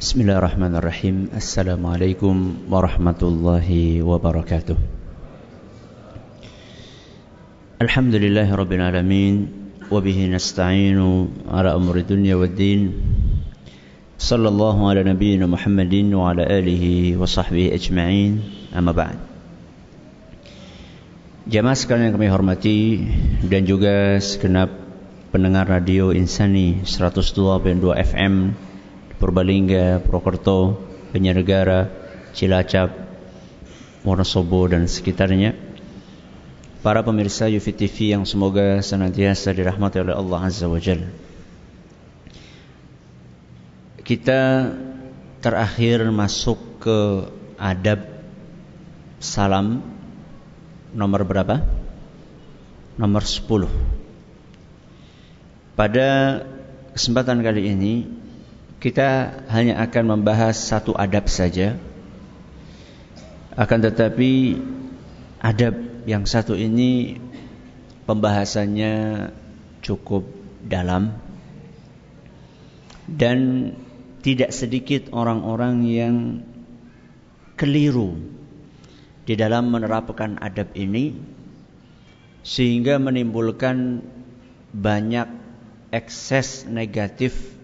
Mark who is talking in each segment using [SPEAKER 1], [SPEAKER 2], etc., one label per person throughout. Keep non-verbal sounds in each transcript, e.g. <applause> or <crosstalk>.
[SPEAKER 1] Bismillahirrahmanirrahim. Assalamualaikum warahmatullahi wabarakatuh. Alhamdulillahi rabbil alamin wa bihi nasta'inu ala umuri dunya waddin. Sallallahu ala nabiyyina Muhammadin wa ala alihi wa sahbihi ajma'in. Amma ba'd. Jamaah sekalian yang kami hormati dan juga segenap pendengar radio Insani 102.2 FM Purbalingga, Purwokerto, Banjarnegara, Cilacap, Wonosobo dan sekitarnya. Para pemirsa Yufi TV yang semoga senantiasa dirahmati oleh Allah Azza wa Jalla. Kita terakhir masuk ke adab salam nomor berapa? Nomor 10. Pada kesempatan kali ini kita hanya akan membahas satu adab saja. Akan tetapi adab yang satu ini pembahasannya cukup dalam dan tidak sedikit orang-orang yang keliru di dalam menerapkan adab ini sehingga menimbulkan banyak ekses negatif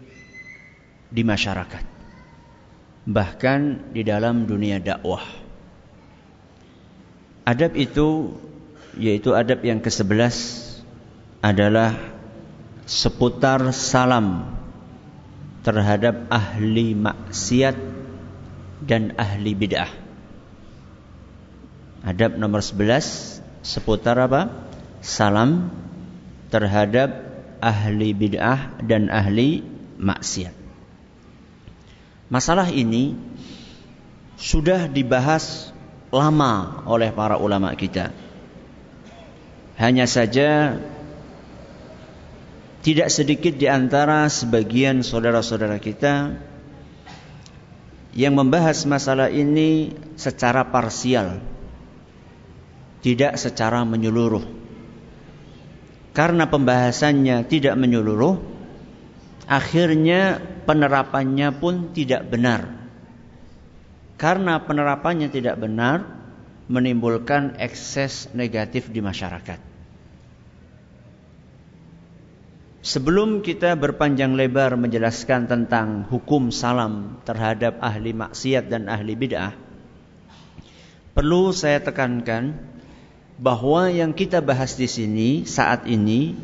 [SPEAKER 1] di masyarakat bahkan di dalam dunia dakwah adab itu yaitu adab yang ke-11 adalah seputar salam terhadap ahli maksiat dan ahli bid'ah Adab nomor 11 seputar apa? Salam terhadap ahli bid'ah dan ahli maksiat. Masalah ini sudah dibahas lama oleh para ulama kita. Hanya saja tidak sedikit di antara sebagian saudara-saudara kita yang membahas masalah ini secara parsial tidak secara menyeluruh. Karena pembahasannya tidak menyeluruh, akhirnya penerapannya pun tidak benar. Karena penerapannya tidak benar, menimbulkan ekses negatif di masyarakat. Sebelum kita berpanjang lebar menjelaskan tentang hukum salam terhadap ahli maksiat dan ahli bid'ah, perlu saya tekankan bahwa yang kita bahas di sini saat ini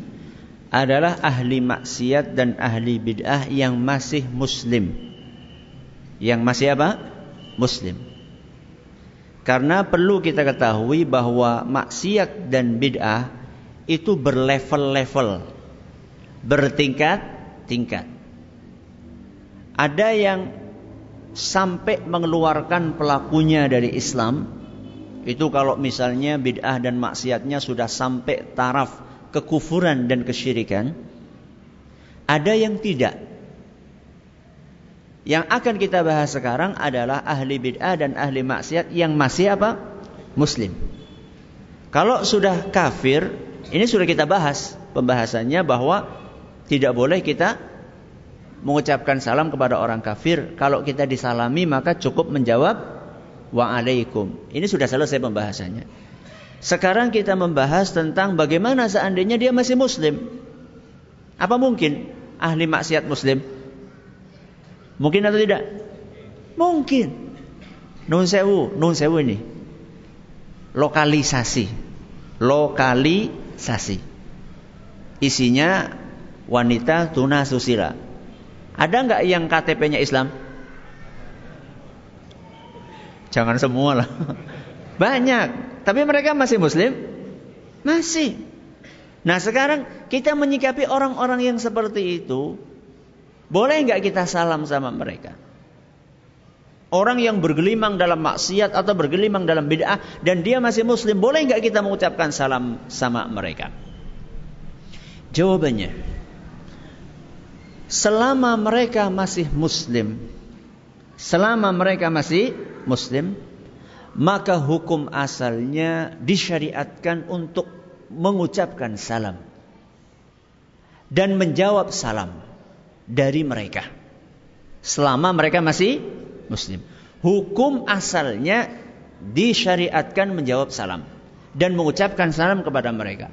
[SPEAKER 1] adalah ahli maksiat dan ahli bid'ah yang masih muslim. Yang masih apa? Muslim. Karena perlu kita ketahui bahwa maksiat dan bid'ah itu berlevel-level, bertingkat-tingkat. Ada yang sampai mengeluarkan pelakunya dari Islam, itu kalau misalnya bid'ah dan maksiatnya sudah sampai taraf kekufuran dan kesyirikan. Ada yang tidak. Yang akan kita bahas sekarang adalah ahli bid'ah dan ahli maksiat yang masih apa? Muslim. Kalau sudah kafir, ini sudah kita bahas pembahasannya bahwa tidak boleh kita mengucapkan salam kepada orang kafir. Kalau kita disalami maka cukup menjawab Waalaikum. Ini sudah selesai pembahasannya. Sekarang kita membahas tentang bagaimana seandainya dia masih muslim. Apa mungkin ahli maksiat muslim? Mungkin atau tidak? Mungkin. Nun sewu, nun sewu ini. Lokalisasi. Lokalisasi. Isinya wanita tuna susila. Ada nggak yang KTP-nya Islam? Jangan semua lah. <laughs> Banyak. Tapi mereka masih muslim? Masih. Nah sekarang kita menyikapi orang-orang yang seperti itu. Boleh nggak kita salam sama mereka? Orang yang bergelimang dalam maksiat atau bergelimang dalam bid'ah dan dia masih muslim, boleh nggak kita mengucapkan salam sama mereka? Jawabannya, selama mereka masih muslim, selama mereka masih muslim maka hukum asalnya disyariatkan untuk mengucapkan salam dan menjawab salam dari mereka. Selama mereka masih muslim. Hukum asalnya disyariatkan menjawab salam dan mengucapkan salam kepada mereka.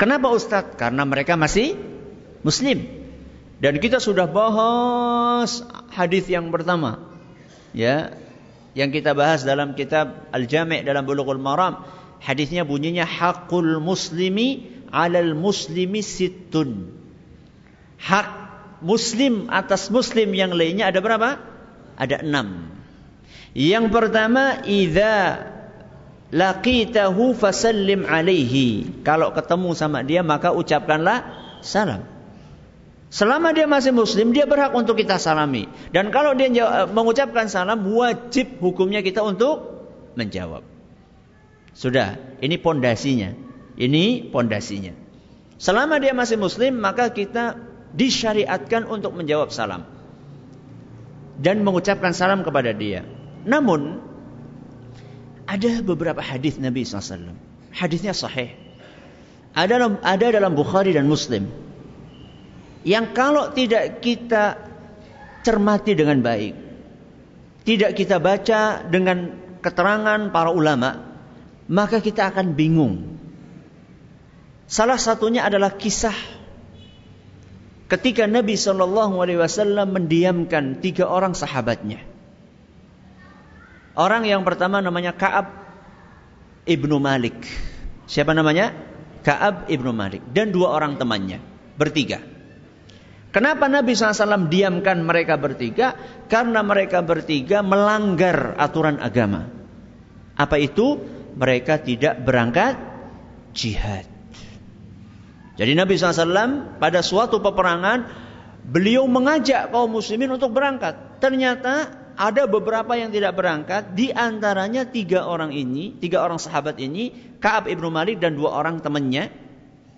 [SPEAKER 1] Kenapa Ustadz? Karena mereka masih muslim. Dan kita sudah bahas hadis yang pertama. Ya, yang kita bahas dalam kitab Al-Jami' dalam Bulughul Maram. Hadisnya bunyinya hakul muslimi 'alal muslimi sittun. Hak muslim atas muslim yang lainnya ada berapa? Ada enam. Yang pertama, idza laqitahu fasallim alaihi. Kalau ketemu sama dia maka ucapkanlah salam. Selama dia masih muslim, dia berhak untuk kita salami. Dan kalau dia mengucapkan salam, wajib hukumnya kita untuk menjawab. Sudah, ini pondasinya. Ini pondasinya. Selama dia masih muslim, maka kita disyariatkan untuk menjawab salam. Dan mengucapkan salam kepada dia. Namun, ada beberapa hadis Nabi SAW. Hadisnya sahih. Ada dalam, ada dalam Bukhari dan Muslim. Yang kalau tidak kita cermati dengan baik. Tidak kita baca dengan keterangan para ulama. Maka kita akan bingung. Salah satunya adalah kisah ketika Nabi Shallallahu Alaihi Wasallam mendiamkan tiga orang sahabatnya. Orang yang pertama namanya Kaab ibnu Malik. Siapa namanya? Kaab ibnu Malik dan dua orang temannya bertiga. Kenapa Nabi SAW diamkan mereka bertiga? Karena mereka bertiga melanggar aturan agama. Apa itu? Mereka tidak berangkat jihad. Jadi Nabi SAW pada suatu peperangan beliau mengajak kaum muslimin untuk berangkat. Ternyata ada beberapa yang tidak berangkat, di antaranya tiga orang ini, tiga orang sahabat ini, Kaab ibnu Malik dan dua orang temannya.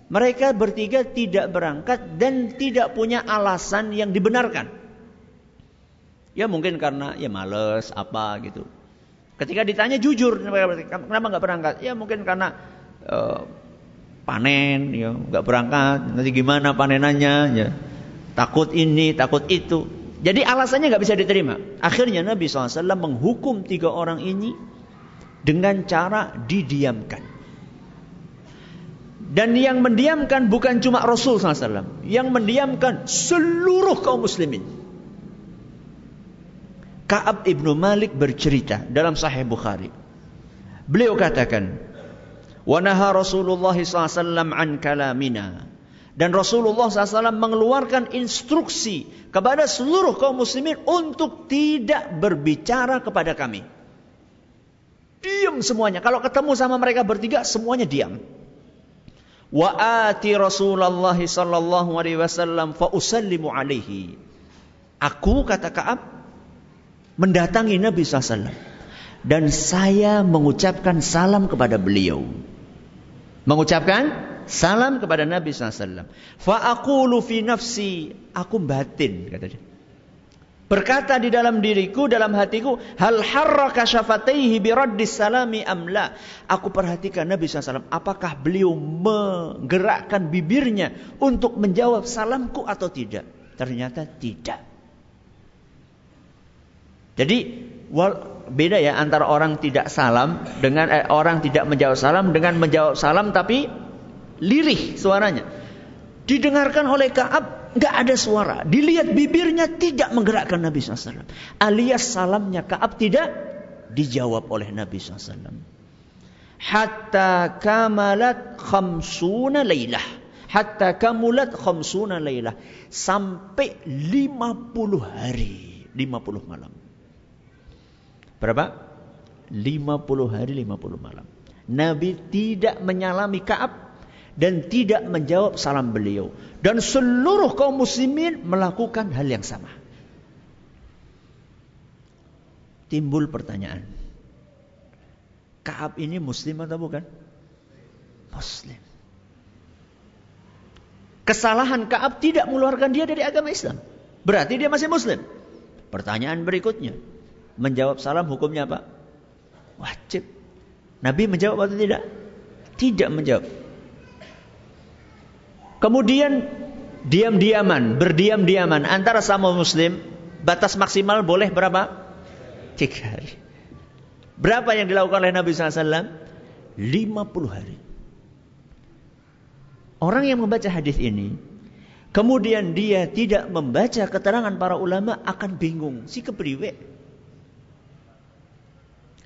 [SPEAKER 1] Mereka bertiga tidak berangkat dan tidak punya alasan yang dibenarkan. Ya mungkin karena ya males apa gitu. Ketika ditanya jujur, kenapa nggak berangkat? Ya mungkin karena uh, panen, ya nggak berangkat. Nanti gimana panenannya? Ya takut ini, takut itu. Jadi alasannya nggak bisa diterima. Akhirnya Nabi SAW menghukum tiga orang ini dengan cara didiamkan. Dan yang mendiamkan bukan cuma Rasul SAW. Yang mendiamkan seluruh kaum muslimin. Ka'ab ibnu Malik bercerita dalam Sahih Bukhari. Beliau katakan, Wanaha Rasulullah SAW an kalamina. Dan Rasulullah SAW mengeluarkan instruksi kepada seluruh kaum muslimin untuk tidak berbicara kepada kami. Diam semuanya. Kalau ketemu sama mereka bertiga, semuanya diam. Wa ati Rasulullah sallallahu alaihi wasallam fa usallimu alaihi. Aku kata Ka'ab mendatangi Nabi SAW dan saya mengucapkan salam kepada beliau. Mengucapkan salam kepada Nabi SAW. Fa'akulu fi nafsi, aku batin, kata dia. Berkata di dalam diriku, dalam hatiku, hal harraka syafataihi biraddis salami amla. Aku perhatikan Nabi SAW, apakah beliau menggerakkan bibirnya untuk menjawab salamku atau tidak? Ternyata tidak. Jadi beda ya antara orang tidak salam dengan eh, orang tidak menjawab salam dengan menjawab salam tapi lirih suaranya. Didengarkan oleh Kaab, nggak ada suara. Dilihat bibirnya tidak menggerakkan Nabi SAW. Alias salamnya Kaab tidak dijawab oleh Nabi SAW. Hatta kamalat khamsuna laylah. Hatta kamulat khamsuna laylah. Sampai 50 hari. 50 malam. Berapa? 50 hari 50 malam. Nabi tidak menyalami Kaab dan tidak menjawab salam beliau. Dan seluruh kaum muslimin melakukan hal yang sama. Timbul pertanyaan. Kaab ini muslim atau bukan? Muslim. Kesalahan Kaab tidak mengeluarkan dia dari agama Islam. Berarti dia masih muslim. Pertanyaan berikutnya. Menjawab salam hukumnya apa? Wajib. Nabi menjawab atau tidak? Tidak menjawab. Kemudian diam-diaman, berdiam-diaman antara sama muslim, batas maksimal boleh berapa? Tiga hari. Berapa yang dilakukan oleh Nabi SAW? 50 hari. Orang yang membaca hadis ini, kemudian dia tidak membaca keterangan para ulama akan bingung. Si kepriwe.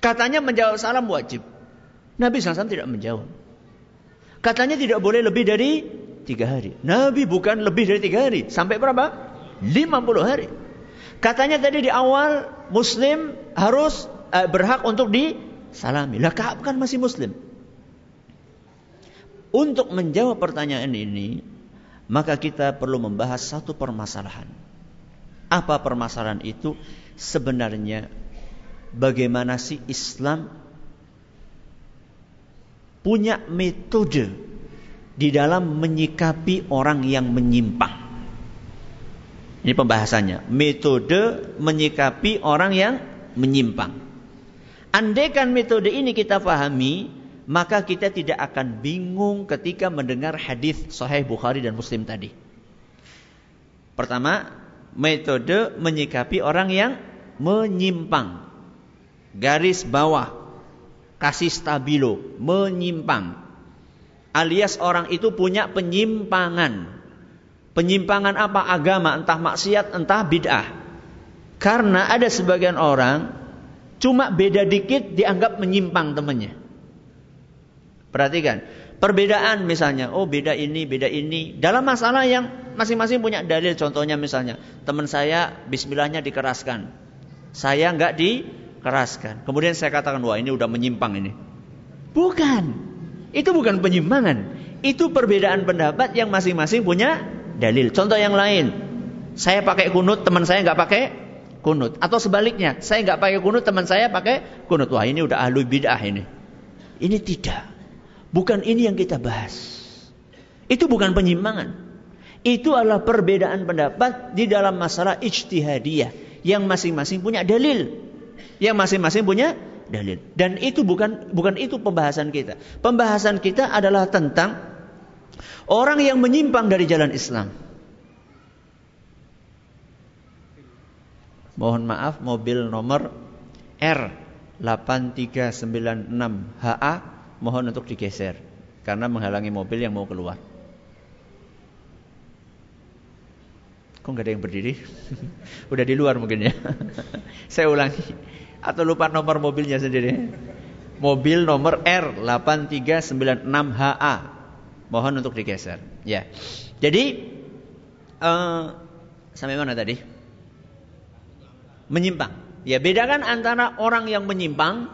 [SPEAKER 1] Katanya menjawab salam wajib. Nabi SAW tidak menjawab. Katanya tidak boleh lebih dari tiga hari. Nabi bukan lebih dari tiga hari. Sampai berapa? 50 hari. Katanya tadi di awal Muslim harus uh, berhak untuk disalami. Lah Ka'ab kan masih muslim. Untuk menjawab pertanyaan ini, maka kita perlu membahas satu permasalahan. Apa permasalahan itu? Sebenarnya bagaimana sih Islam punya metode di dalam menyikapi orang yang menyimpang. Ini pembahasannya. Metode menyikapi orang yang menyimpang. Andaikan metode ini kita pahami, maka kita tidak akan bingung ketika mendengar hadis Sahih Bukhari dan Muslim tadi. Pertama, metode menyikapi orang yang menyimpang. Garis bawah, kasih stabilo, menyimpang. Alias orang itu punya penyimpangan. Penyimpangan apa? Agama, entah maksiat, entah bid'ah. Karena ada sebagian orang Cuma beda dikit dianggap menyimpang temannya. Perhatikan, perbedaan misalnya, oh beda ini, beda ini. Dalam masalah yang masing-masing punya dalil, contohnya misalnya, teman saya bismillahnya dikeraskan. Saya nggak dikeraskan. Kemudian saya katakan, wah ini udah menyimpang ini. Bukan, itu bukan penyimpangan. Itu perbedaan pendapat yang masing-masing punya dalil. Contoh yang lain, saya pakai kunut, teman saya nggak pakai kunut. Atau sebaliknya, saya nggak pakai kunut, teman saya pakai kunut. Wah ini udah ahlu bid'ah ini. Ini tidak. Bukan ini yang kita bahas. Itu bukan penyimpangan. Itu adalah perbedaan pendapat di dalam masalah ijtihadiyah. Yang masing-masing punya dalil. Yang masing-masing punya dalil. Dan itu bukan bukan itu pembahasan kita. Pembahasan kita adalah tentang orang yang menyimpang dari jalan Islam. Mohon maaf mobil nomor R8396HA mohon untuk digeser karena menghalangi mobil yang mau keluar. Kok nggak ada yang berdiri? <laughs> Udah di luar mungkin ya. <laughs> Saya ulangi. Atau lupa nomor mobilnya sendiri. Mobil nomor R8396HA. Mohon untuk digeser. Ya. Jadi uh, sampai mana tadi? menyimpang. Ya, bedakan antara orang yang menyimpang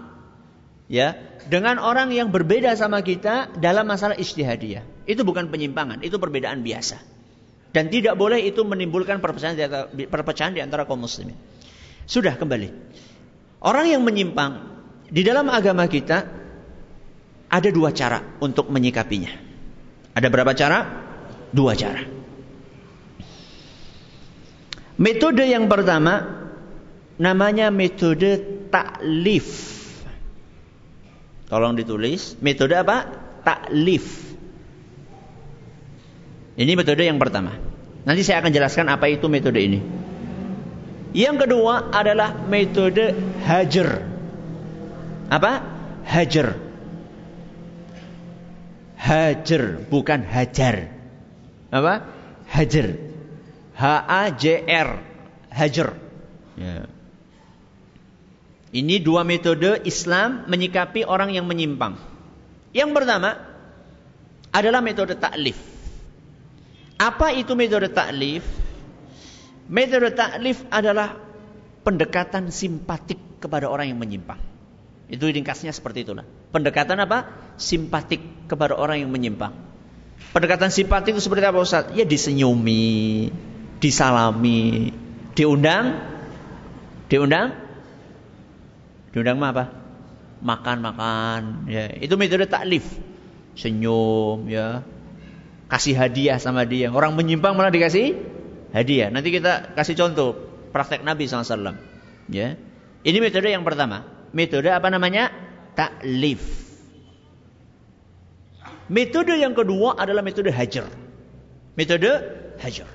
[SPEAKER 1] ya dengan orang yang berbeda sama kita dalam masalah ijtihadiyah. Itu bukan penyimpangan, itu perbedaan biasa. Dan tidak boleh itu menimbulkan perpecahan di antara, perpecahan di antara kaum muslimin. Sudah kembali. Orang yang menyimpang di dalam agama kita ada dua cara untuk menyikapinya. Ada berapa cara? Dua cara. Metode yang pertama namanya metode taklif. Tolong ditulis, metode apa? Taklif. Ini metode yang pertama. Nanti saya akan jelaskan apa itu metode ini. Yang kedua adalah metode hajar. Apa? Hajar. Hajar, bukan hajar. Apa? Hajar. H A J R. Hajar. Ya. Ini dua metode Islam menyikapi orang yang menyimpang. Yang pertama adalah metode taklif. Apa itu metode taklif? Metode taklif adalah pendekatan simpatik kepada orang yang menyimpang. Itu ringkasnya seperti itulah. Pendekatan apa? Simpatik kepada orang yang menyimpang. Pendekatan simpatik itu seperti apa Ustaz? Ya disenyumi, disalami, diundang, diundang Diundang apa? Makan-makan, ya. Itu metode taklif. Senyum, ya. Kasih hadiah sama dia. Orang menyimpang malah dikasih hadiah. Nanti kita kasih contoh praktek Nabi SAW. Ya. Ini metode yang pertama. Metode apa namanya? Taklif. Metode yang kedua adalah metode hajar. Metode hajar.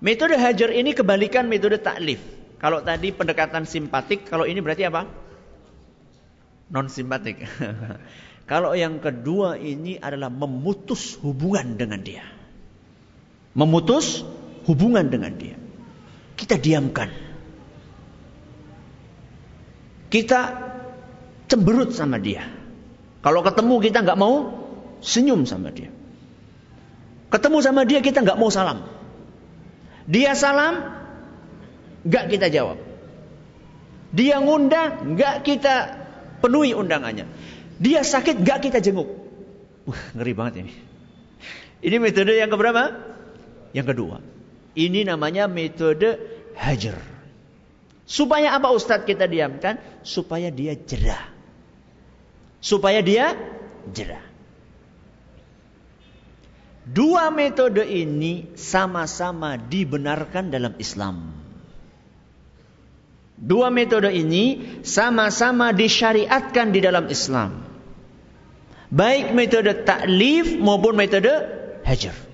[SPEAKER 1] Metode hajar ini kebalikan metode taklif. Kalau tadi pendekatan simpatik, kalau ini berarti apa? Non simpatik. <laughs> kalau yang kedua ini adalah memutus hubungan dengan dia. Memutus hubungan dengan dia. Kita diamkan. Kita cemberut sama dia. Kalau ketemu kita nggak mau senyum sama dia. Ketemu sama dia kita nggak mau salam. Dia salam, nggak kita jawab. Dia ngundang, nggak kita penuhi undangannya. Dia sakit, nggak kita jenguk. Wah, ngeri banget ini. Ini metode yang keberapa? Yang kedua. Ini namanya metode hajar. Supaya apa Ustadz kita diamkan? Supaya dia jerah. Supaya dia jerah. Dua metode ini sama-sama dibenarkan dalam Islam. Dua metode ini sama-sama disyariatkan di dalam Islam. Baik metode taklif maupun metode hajar.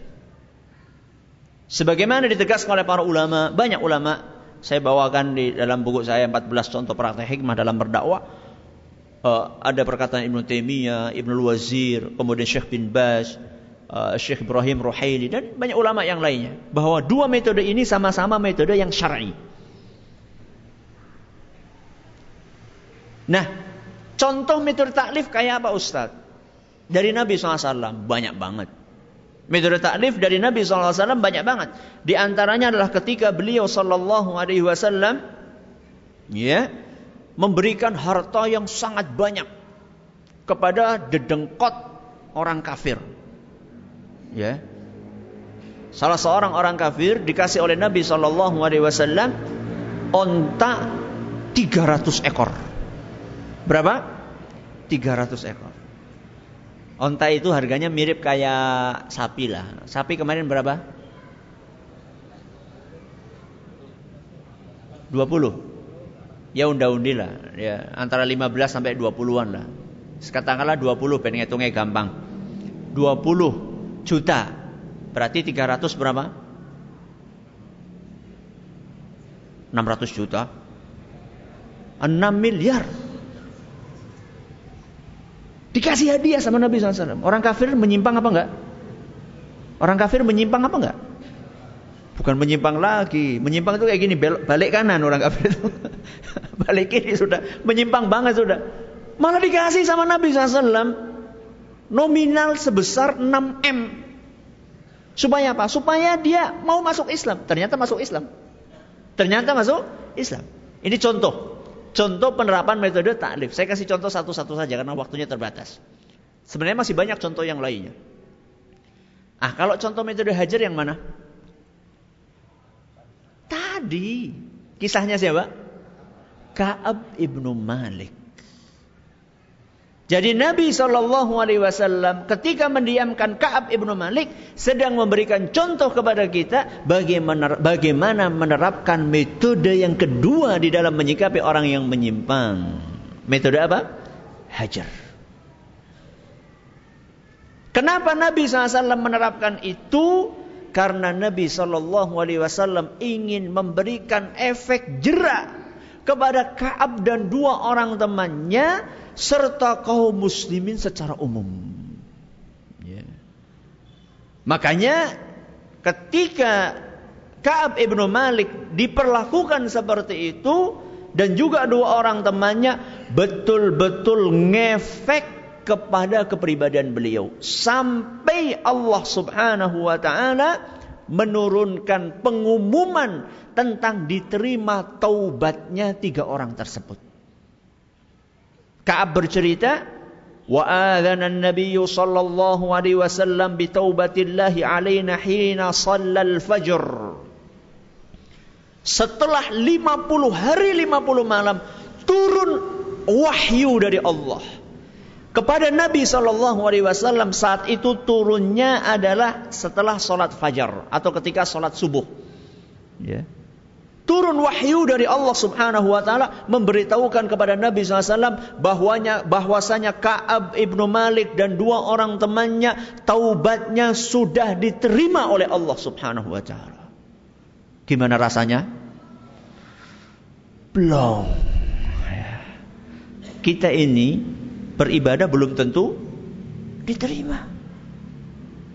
[SPEAKER 1] Sebagaimana ditegaskan oleh para ulama, banyak ulama saya bawakan di dalam buku saya 14 contoh praktek hikmah dalam berdakwah. Uh, ada perkataan Ibnu Taimiyah, Ibnu Wazir, kemudian Syekh bin Baz, uh, Syekh Ibrahim Ruhaili dan banyak ulama yang lainnya bahwa dua metode ini sama-sama metode yang syar'i. Nah, contoh metode taklif kayak apa Ustaz? Dari Nabi SAW banyak banget. Metode taklif dari Nabi SAW banyak banget. Di antaranya adalah ketika beliau Sallallahu Alaihi Wasallam ya memberikan harta yang sangat banyak kepada dedengkot orang kafir. Ya. Salah seorang orang kafir dikasih oleh Nabi Shallallahu Alaihi Wasallam onta 300 ekor. Berapa? 300 ekor onta itu harganya mirip kayak sapi lah sapi kemarin berapa 20 ya unda-undi lah ya antara 15 sampai 20-an lah katakanlah 20 pengen ngitungnya gampang 20 juta. Berarti 300 berapa? 600 juta. 6 miliar. Dikasih hadiah sama Nabi SAW. Orang kafir menyimpang apa enggak? Orang kafir menyimpang apa enggak? Bukan menyimpang lagi. Menyimpang itu kayak gini, balik kanan orang kafir itu. <laughs> balik kiri sudah. Menyimpang banget sudah. Malah dikasih sama Nabi SAW nominal sebesar 6M. Supaya apa? Supaya dia mau masuk Islam. Ternyata masuk Islam. Ternyata masuk Islam. Ini contoh. Contoh penerapan metode taklif. Saya kasih contoh satu-satu saja karena waktunya terbatas. Sebenarnya masih banyak contoh yang lainnya. Ah, kalau contoh metode hajar yang mana? Tadi. Kisahnya siapa? Ka'ab ibnu Malik. Jadi Nabi Shallallahu Alaihi Wasallam ketika mendiamkan Kaab ibnu Malik sedang memberikan contoh kepada kita bagaimana bagaimana menerapkan metode yang kedua di dalam menyikapi orang yang menyimpang. Metode apa? Hajar. Kenapa Nabi SAW menerapkan itu? Karena Nabi Wasallam ingin memberikan efek jerak kepada Kaab dan dua orang temannya serta kaum muslimin secara umum. Ya. Makanya ketika Ka'ab ibnu Malik diperlakukan seperti itu dan juga dua orang temannya betul-betul ngefek kepada kepribadian beliau sampai Allah Subhanahu wa taala menurunkan pengumuman tentang diterima taubatnya tiga orang tersebut. Ka'ab bercerita, wa adzana an-nabiy sallallahu alaihi wasallam bi taubatillahi alaina hina shallal fajr. Setelah 50 hari 50 malam turun wahyu dari Allah kepada Nabi Shallallahu Alaihi Wasallam saat itu turunnya adalah setelah sholat fajar atau ketika sholat subuh. Ya. Turun wahyu dari Allah Subhanahu wa taala memberitahukan kepada Nabi SAW bahwanya bahwasanya Ka'ab ibnu Malik dan dua orang temannya taubatnya sudah diterima oleh Allah Subhanahu wa taala. Gimana rasanya? Belum. Kita ini beribadah belum tentu diterima.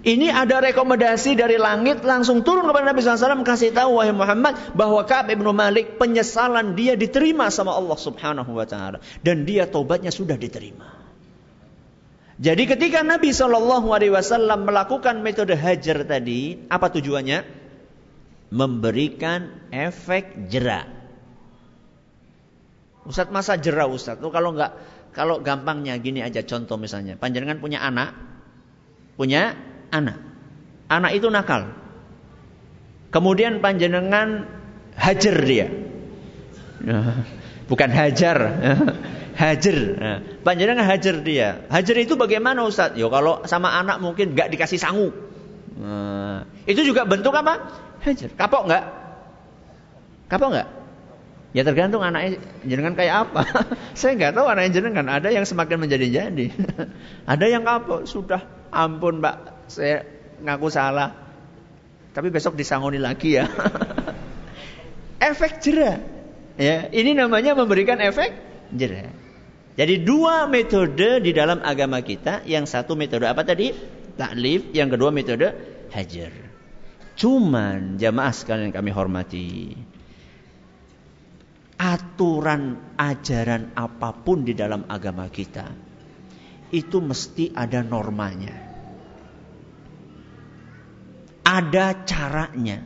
[SPEAKER 1] Ini ada rekomendasi dari langit langsung turun kepada Nabi SAW kasih tahu wahai Muhammad bahwa Ka'ab bin Malik penyesalan dia diterima sama Allah Subhanahu wa taala dan dia tobatnya sudah diterima. Jadi ketika Nabi Shallallahu Alaihi Wasallam melakukan metode hajar tadi, apa tujuannya? Memberikan efek jerah. Ustadz masa jerah Ustadz? Tuh kalau nggak kalau gampangnya gini aja contoh misalnya, panjenengan punya anak, punya anak. Anak itu nakal. Kemudian panjenengan hajar dia. Bukan hajar. hajar. Panjenengan hajar dia. Hajar itu bagaimana Ustaz? Yo kalau sama anak mungkin nggak dikasih sangu. Nah, itu juga bentuk apa? Hajar. Kapok nggak? Kapok nggak? Ya tergantung anaknya jenengan kayak apa. <laughs> Saya nggak tahu anaknya jenengan. Ada yang semakin menjadi-jadi. <laughs> Ada yang kapok. Sudah ampun mbak saya ngaku salah. Tapi besok disangoni lagi ya. <laughs> efek jerah. Ya, ini namanya memberikan efek jerah. Jadi dua metode di dalam agama kita, yang satu metode apa tadi? Taklif, yang kedua metode hajar. Cuman jamaah sekalian kami hormati, aturan ajaran apa pun di dalam agama kita itu mesti ada normanya ada caranya,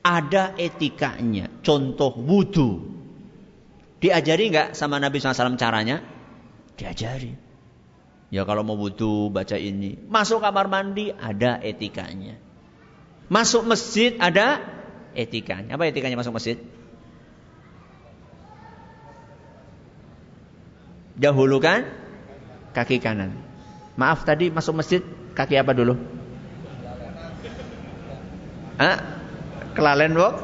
[SPEAKER 1] ada etikanya. Contoh wudhu. Diajari nggak sama Nabi SAW caranya? Diajari. Ya kalau mau wudhu baca ini. Masuk kamar mandi ada etikanya. Masuk masjid ada etikanya. Apa etikanya masuk masjid? Dahulukan kaki kanan. Maaf tadi masuk masjid kaki apa dulu? Hah? Kelalen Bok?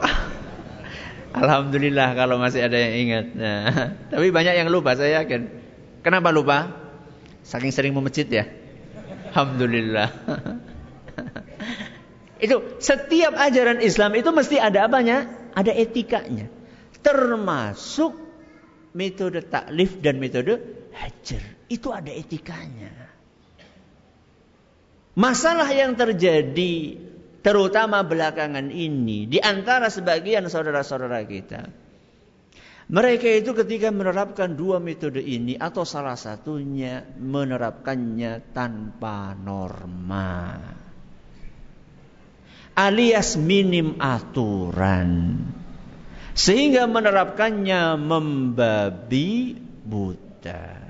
[SPEAKER 1] <laughs> Alhamdulillah kalau masih ada yang ingat. Nah, <laughs> tapi banyak yang lupa saya yakin. Kenapa lupa? Saking sering memecit ya. Alhamdulillah. <laughs> itu setiap ajaran Islam itu mesti ada apanya? Ada etikanya. Termasuk metode taklif dan metode hajar. Itu ada etikanya. Masalah yang terjadi terutama belakangan ini di antara sebagian saudara-saudara kita. Mereka itu ketika menerapkan dua metode ini atau salah satunya menerapkannya tanpa norma. Alias minim aturan. Sehingga menerapkannya membabi buta.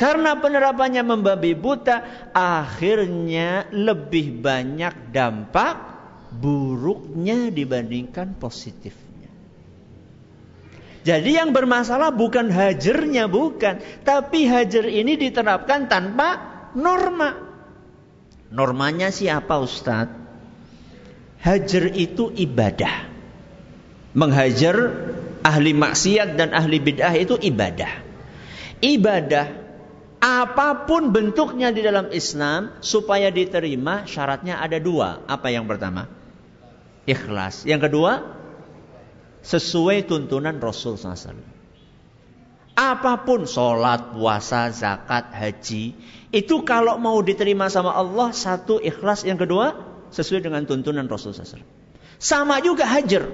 [SPEAKER 1] Karena penerapannya membabi buta, akhirnya lebih banyak dampak buruknya dibandingkan positifnya. Jadi yang bermasalah bukan hajarnya bukan, tapi hajar ini diterapkan tanpa norma. Normanya siapa Ustadz? Hajar itu ibadah. Menghajar ahli maksiat dan ahli bid'ah itu ibadah. Ibadah Apa pun bentuknya di dalam Islam supaya diterima syaratnya ada dua. Apa yang pertama? Ikhlas. Yang kedua, sesuai tuntunan Rasul SAW. Apa pun sholat, puasa, zakat, haji, itu kalau mau diterima sama Allah satu ikhlas, yang kedua sesuai dengan tuntunan Rasul SAW. Sama juga hajar.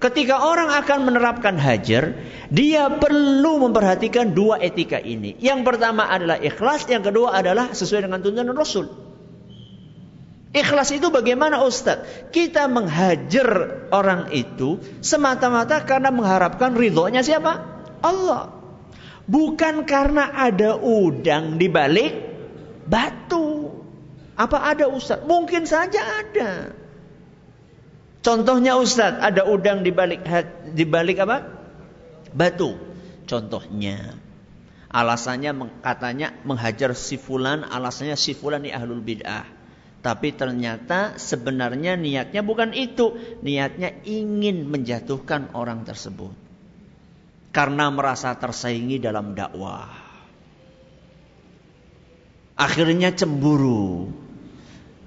[SPEAKER 1] Ketika orang akan menerapkan hajar, dia perlu memperhatikan dua etika ini. Yang pertama adalah ikhlas, yang kedua adalah sesuai dengan tuntunan Rasul. Ikhlas itu bagaimana Ustadz? Kita menghajar orang itu semata-mata karena mengharapkan ridhonya siapa? Allah. Bukan karena ada udang di balik batu. Apa ada Ustadz? Mungkin saja ada. Contohnya Ustaz, ada udang di balik di balik apa? Batu. Contohnya. Alasannya katanya menghajar si fulan, alasannya si fulan ini ahlul bid'ah. Tapi ternyata sebenarnya niatnya bukan itu. Niatnya ingin menjatuhkan orang tersebut. Karena merasa tersaingi dalam dakwah. Akhirnya cemburu.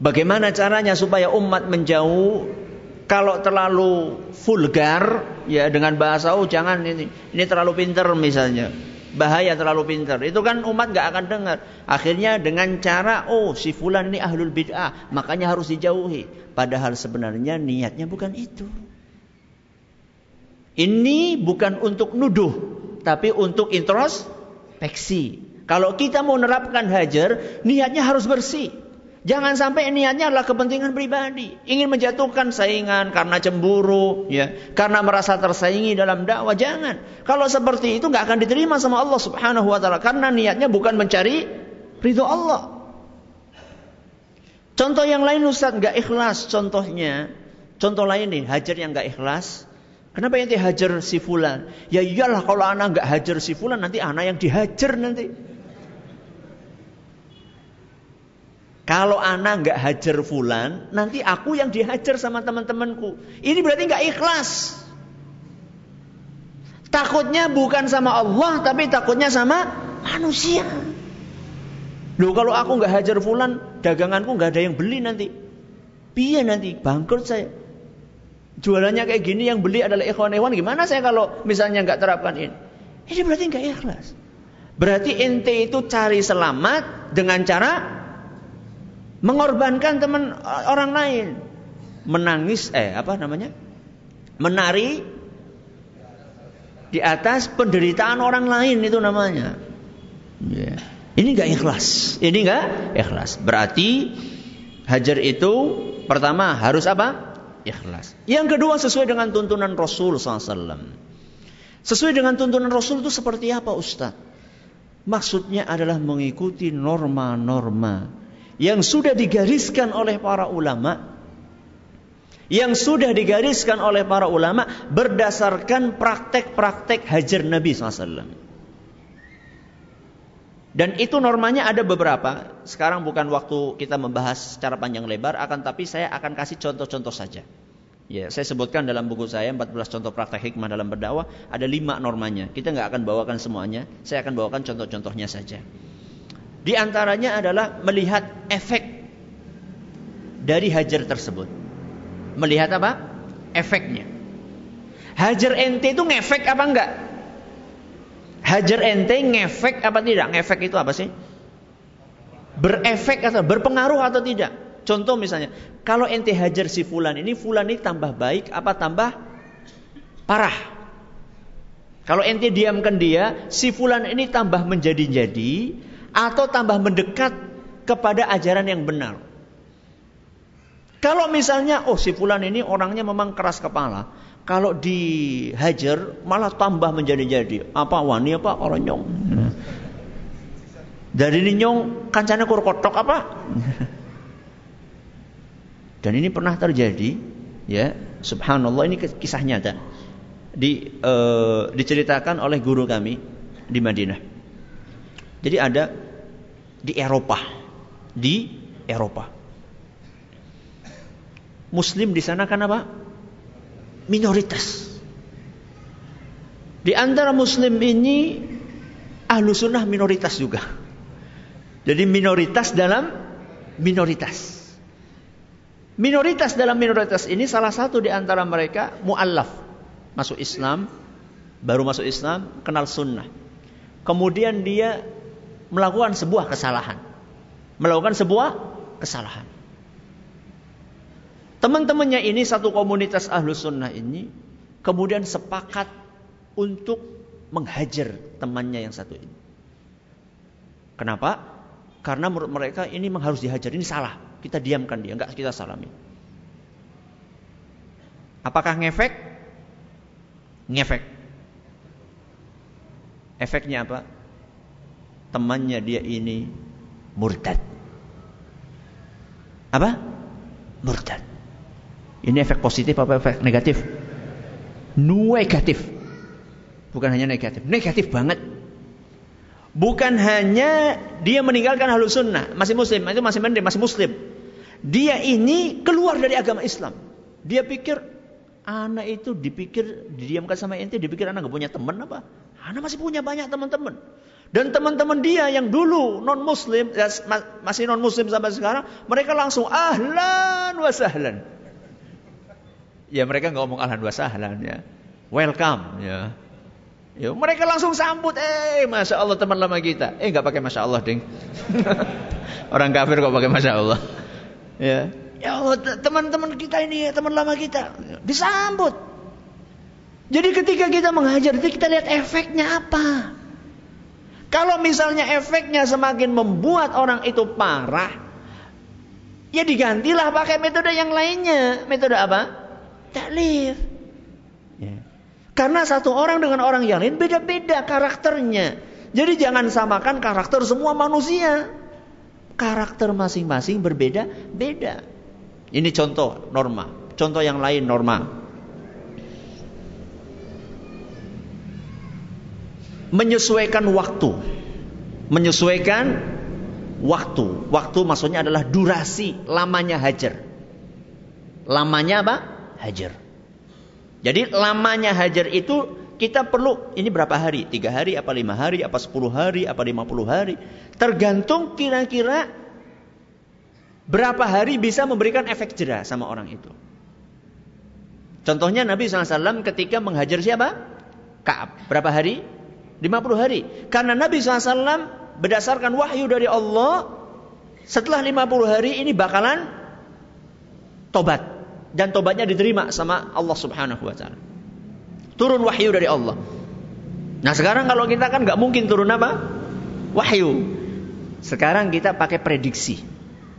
[SPEAKER 1] Bagaimana caranya supaya umat menjauh kalau terlalu vulgar ya dengan bahasa oh jangan ini ini terlalu pinter misalnya bahaya terlalu pintar. Itu kan umat gak akan dengar. Akhirnya dengan cara, oh si fulan ini ahlul bid'ah, makanya harus dijauhi. Padahal sebenarnya niatnya bukan itu. Ini bukan untuk nuduh, tapi untuk introspeksi. Kalau kita mau menerapkan hajar, niatnya harus bersih. Jangan sampai niatnya adalah kepentingan pribadi, ingin menjatuhkan saingan karena cemburu, ya, karena merasa tersaingi dalam dakwah. Jangan. Kalau seperti itu nggak akan diterima sama Allah Subhanahu wa taala karena niatnya bukan mencari ridho Allah. Contoh yang lain Ustaz nggak ikhlas contohnya. Contoh lain nih, hajar yang nggak ikhlas. Kenapa ente hajar si fulan? Ya iyalah kalau anak nggak hajar si fulan nanti anak yang dihajar nanti. Kalau anak nggak hajar fulan, nanti aku yang dihajar sama teman-temanku. Ini berarti nggak ikhlas. Takutnya bukan sama Allah, tapi takutnya sama manusia. Loh kalau aku nggak hajar fulan, daganganku nggak ada yang beli nanti. Piye nanti bangkrut saya. Jualannya kayak gini yang beli adalah ikhwan-ikhwan. Gimana saya kalau misalnya nggak terapkan ini? Ini berarti nggak ikhlas. Berarti ente itu cari selamat dengan cara mengorbankan teman orang lain, menangis eh apa namanya? menari di atas penderitaan orang lain itu namanya. Yeah. Ini nggak ikhlas. Ini nggak ikhlas. Berarti hajar itu pertama harus apa? Ikhlas. Yang kedua sesuai dengan tuntunan Rasul SAW. Sesuai dengan tuntunan Rasul itu seperti apa Ustaz? Maksudnya adalah mengikuti norma-norma yang sudah digariskan oleh para ulama yang sudah digariskan oleh para ulama berdasarkan praktek-praktek hajar Nabi SAW. Dan itu normanya ada beberapa. Sekarang bukan waktu kita membahas secara panjang lebar, akan tapi saya akan kasih contoh-contoh saja. Ya, saya sebutkan dalam buku saya 14 contoh praktek hikmah dalam berdakwah ada lima normanya. Kita nggak akan bawakan semuanya, saya akan bawakan contoh-contohnya saja. Di antaranya adalah melihat efek dari hajar tersebut. Melihat apa? Efeknya. Hajar ente itu ngefek apa enggak? Hajar ente ngefek apa tidak? Ngefek itu apa sih? Berefek atau berpengaruh atau tidak? Contoh misalnya, kalau ente hajar si fulan ini, fulan ini tambah baik apa tambah parah? Kalau ente diamkan dia, si fulan ini tambah menjadi-jadi atau tambah mendekat kepada ajaran yang benar. Kalau misalnya, oh si fulan ini orangnya memang keras kepala. Kalau dihajar malah tambah menjadi-jadi. Apa wani apa orang nyong. Dari ini nyong kancana kur kotok apa? Dan ini pernah terjadi, ya. Subhanallah ini kisah nyata. Di, uh, diceritakan oleh guru kami di Madinah. Jadi ada di Eropa, di Eropa. Muslim di sana kan apa? Minoritas. Di antara Muslim ini ahlu sunnah minoritas juga. Jadi minoritas dalam minoritas. Minoritas dalam minoritas ini salah satu di antara mereka mu'allaf. Masuk Islam, baru masuk Islam, kenal sunnah. Kemudian dia melakukan sebuah kesalahan. Melakukan sebuah kesalahan. Teman-temannya ini satu komunitas ahlu sunnah ini kemudian sepakat untuk menghajar temannya yang satu ini. Kenapa? Karena menurut mereka ini memang harus dihajar, ini salah. Kita diamkan dia, enggak kita salami. Apakah ngefek? Ngefek. Efeknya apa? Temannya dia ini murtad. Apa? Murtad. Ini efek positif apa efek negatif? Negatif. Bukan hanya negatif, negatif banget. Bukan hanya dia meninggalkan halus sunnah, masih muslim, itu masih mending, masih muslim. Dia ini keluar dari agama Islam. Dia pikir anak itu dipikir didiamkan sama ente, dipikir anak gak punya teman apa? Anak masih punya banyak teman-teman. Dan teman-teman dia yang dulu non muslim ya, masih non muslim sampai sekarang, mereka langsung ahlan wa sahlan. Ya mereka nggak ngomong ahlan wa sahlan ya. Welcome ya. Ya, mereka langsung sambut, eh, masya Allah teman lama kita. Eh, nggak pakai masya Allah, ding. <laughs> Orang kafir kok pakai masya Allah. Ya, ya Allah, teman-teman kita ini, ya, teman lama kita, disambut. Jadi ketika kita mengajar, kita lihat efeknya apa. Kalau misalnya efeknya semakin membuat orang itu parah, ya digantilah pakai metode yang lainnya. Metode apa? Taklif. Ya. Karena satu orang dengan orang yang lain beda-beda karakternya. Jadi jangan samakan karakter semua manusia. Karakter masing-masing berbeda-beda. Ini contoh norma. Contoh yang lain norma. Menyesuaikan waktu. Menyesuaikan waktu. Waktu maksudnya adalah durasi lamanya hajar. Lamanya apa? Hajar. Jadi lamanya hajar itu kita perlu ini berapa hari? Tiga hari, apa lima hari, apa sepuluh hari, apa lima puluh hari. Tergantung kira-kira berapa hari bisa memberikan efek jerah sama orang itu. Contohnya Nabi SAW ketika menghajar siapa? Kaab. Berapa hari? 50 hari. Karena Nabi SAW berdasarkan wahyu dari Allah setelah 50 hari ini bakalan tobat dan tobatnya diterima sama Allah Subhanahu wa taala. Turun wahyu dari Allah. Nah, sekarang kalau kita kan nggak mungkin turun apa? Wahyu. Sekarang kita pakai prediksi.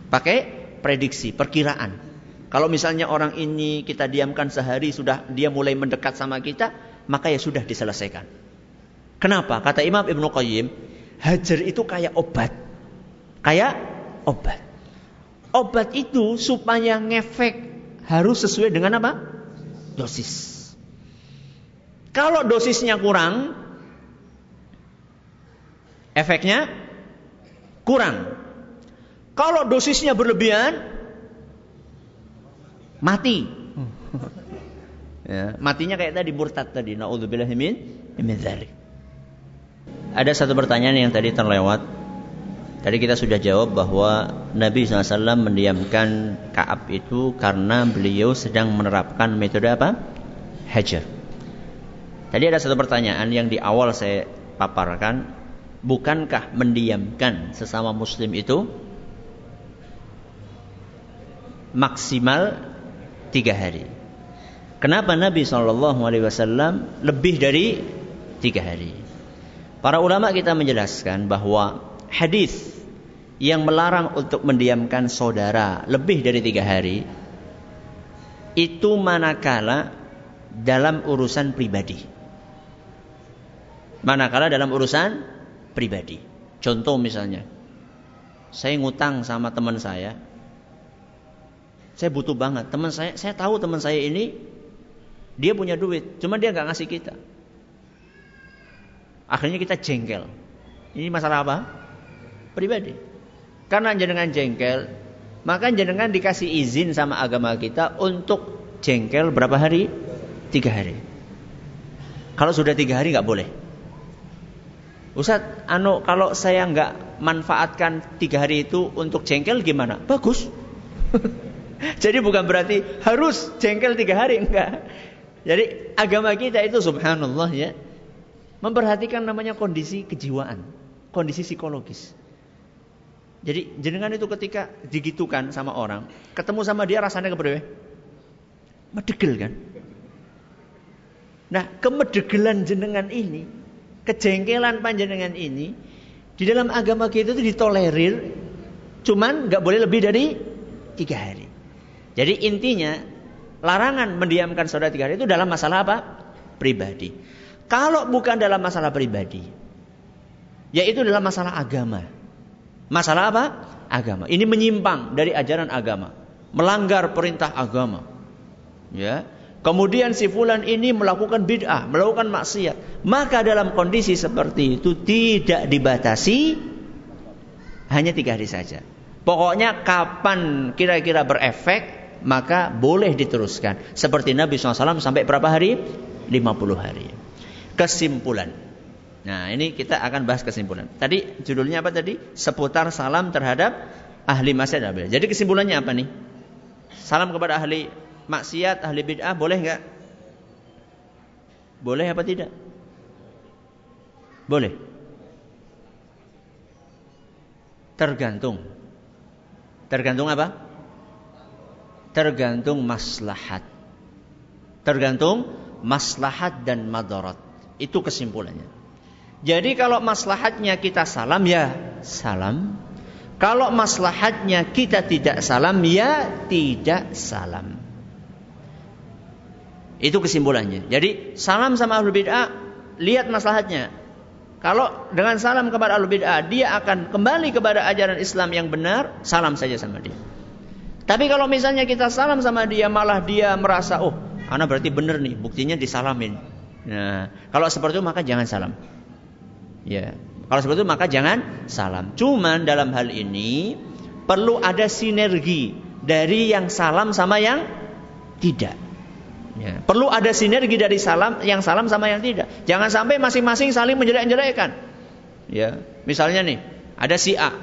[SPEAKER 1] Pakai prediksi, perkiraan. Kalau misalnya orang ini kita diamkan sehari sudah dia mulai mendekat sama kita, maka ya sudah diselesaikan. Kenapa? Kata Imam Ibnu Qayyim, hajar itu kayak obat. Kayak obat. Obat itu supaya ngefek harus sesuai dengan apa? Dosis. Kalau dosisnya kurang, efeknya kurang. Kalau dosisnya berlebihan, mati. ya, matinya kayak tadi murtad tadi. Nauzubillah min min Ada satu pertanyaan yang tadi terlewat Tadi kita sudah jawab bahwa Nabi SAW mendiamkan Kaab itu karena beliau sedang menerapkan metode apa? Hajar. Tadi ada satu pertanyaan yang di awal saya paparkan. Bukankah mendiamkan sesama muslim itu maksimal tiga hari? Kenapa Nabi SAW lebih dari tiga hari? Para ulama kita menjelaskan bahwa hadis yang melarang untuk mendiamkan saudara lebih dari tiga hari itu manakala dalam urusan pribadi. Manakala dalam urusan pribadi. Contoh misalnya, saya ngutang sama teman saya. Saya butuh banget. Teman saya, saya tahu teman saya ini dia punya duit, cuma dia nggak ngasih kita. Akhirnya kita jengkel. Ini masalah apa? Pribadi. Karena jenengan jengkel, maka jenengan dikasih izin sama agama kita untuk jengkel berapa hari? Tiga hari. Kalau sudah tiga hari nggak boleh. Ustaz, anu kalau saya nggak manfaatkan tiga hari itu untuk jengkel gimana? Bagus. <laughs> Jadi bukan berarti harus jengkel tiga hari enggak. Jadi agama kita itu subhanallah ya memperhatikan namanya kondisi kejiwaan, kondisi psikologis. Jadi jenengan itu ketika digitukan sama orang, ketemu sama dia rasanya keberapa? Medegel kan? Nah, kemedegelan jenengan ini, kejengkelan panjenengan ini, di dalam agama kita itu ditolerir, cuman nggak boleh lebih dari tiga hari. Jadi intinya, larangan mendiamkan saudara tiga hari itu dalam masalah apa? Pribadi. Kalau bukan dalam masalah pribadi, yaitu dalam masalah agama. Masalah apa? Agama. Ini menyimpang dari ajaran agama, melanggar perintah agama. Ya. Kemudian si fulan ini melakukan bid'ah, melakukan maksiat. Maka dalam kondisi seperti itu tidak dibatasi hanya tiga hari saja. Pokoknya kapan kira-kira berefek maka boleh diteruskan. Seperti Nabi SAW sampai berapa hari? 50 hari. Kesimpulan. Nah ini kita akan bahas kesimpulan. Tadi judulnya apa tadi? Seputar salam terhadap ahli maksiat. Jadi kesimpulannya apa nih? Salam kepada ahli maksiat, ahli bid'ah boleh nggak? Boleh apa tidak? Boleh. Tergantung. Tergantung apa? Tergantung maslahat. Tergantung maslahat dan madarat. Itu kesimpulannya. Jadi kalau maslahatnya kita salam ya salam. Kalau maslahatnya kita tidak salam ya tidak salam. Itu kesimpulannya. Jadi salam sama ahlul bid'ah lihat maslahatnya. Kalau dengan salam kepada al bid'ah dia akan kembali kepada ajaran Islam yang benar, salam saja sama dia. Tapi kalau misalnya kita salam sama dia malah dia merasa, "Oh, anak berarti benar nih, buktinya disalamin." Nah, kalau seperti itu maka jangan salam. Ya. Kalau seperti itu maka jangan salam. Cuman dalam hal ini perlu ada sinergi dari yang salam sama yang tidak. Ya. Perlu ada sinergi dari salam yang salam sama yang tidak. Jangan sampai masing-masing saling menjelek-jelekkan. Ya, misalnya nih, ada si A.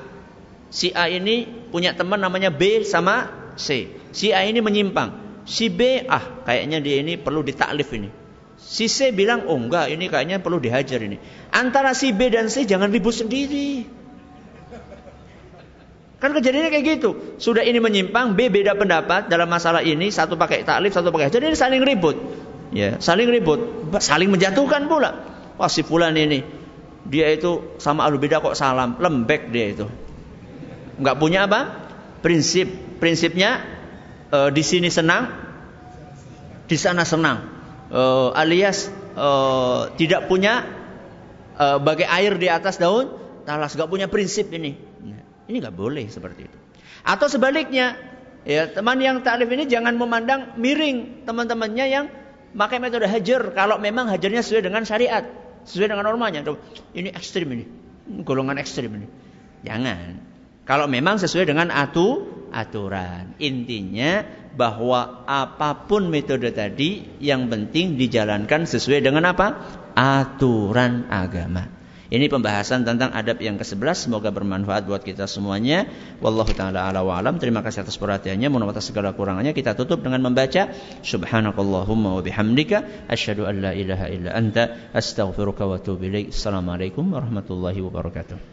[SPEAKER 1] Si A ini punya teman namanya B sama C. Si A ini menyimpang. Si B, ah kayaknya dia ini perlu ditaklif ini. Si C bilang, oh enggak, ini kayaknya perlu dihajar ini. Antara si B dan C jangan ribut sendiri. Kan kejadiannya kayak gitu. Sudah ini menyimpang, B beda pendapat dalam masalah ini, satu pakai taklif, satu pakai jadi ini saling ribut. Ya, saling ribut, saling menjatuhkan pula. Wah, si fulan ini dia itu sama ahlu beda kok salam, lembek dia itu. Enggak punya apa? Prinsip. Prinsipnya e, di sini senang, di sana senang. E, alias e, tidak punya e, bagai air di atas daun talas, enggak punya prinsip ini. Ini nggak boleh seperti itu. Atau sebaliknya, ya teman yang taklif ini jangan memandang miring teman-temannya yang pakai metode hajar kalau memang hajarnya sesuai dengan syariat, sesuai dengan normanya. Ini ekstrim ini, golongan ekstrim ini. Jangan. Kalau memang sesuai dengan atu aturan. Intinya bahwa apa pun metode tadi yang penting dijalankan sesuai dengan apa? Aturan agama. Ini pembahasan tentang adab yang ke-11. Semoga bermanfaat buat kita semuanya. Wallahu taala ala wa alam. Terima kasih atas perhatiannya. Mohon atas segala kurangannya. Kita tutup dengan membaca Subhanakallahumma wa bihamdika asyhadu an la ilaha illa anta astaghfiruka wa atubu. Assalamualaikum warahmatullahi wabarakatuh.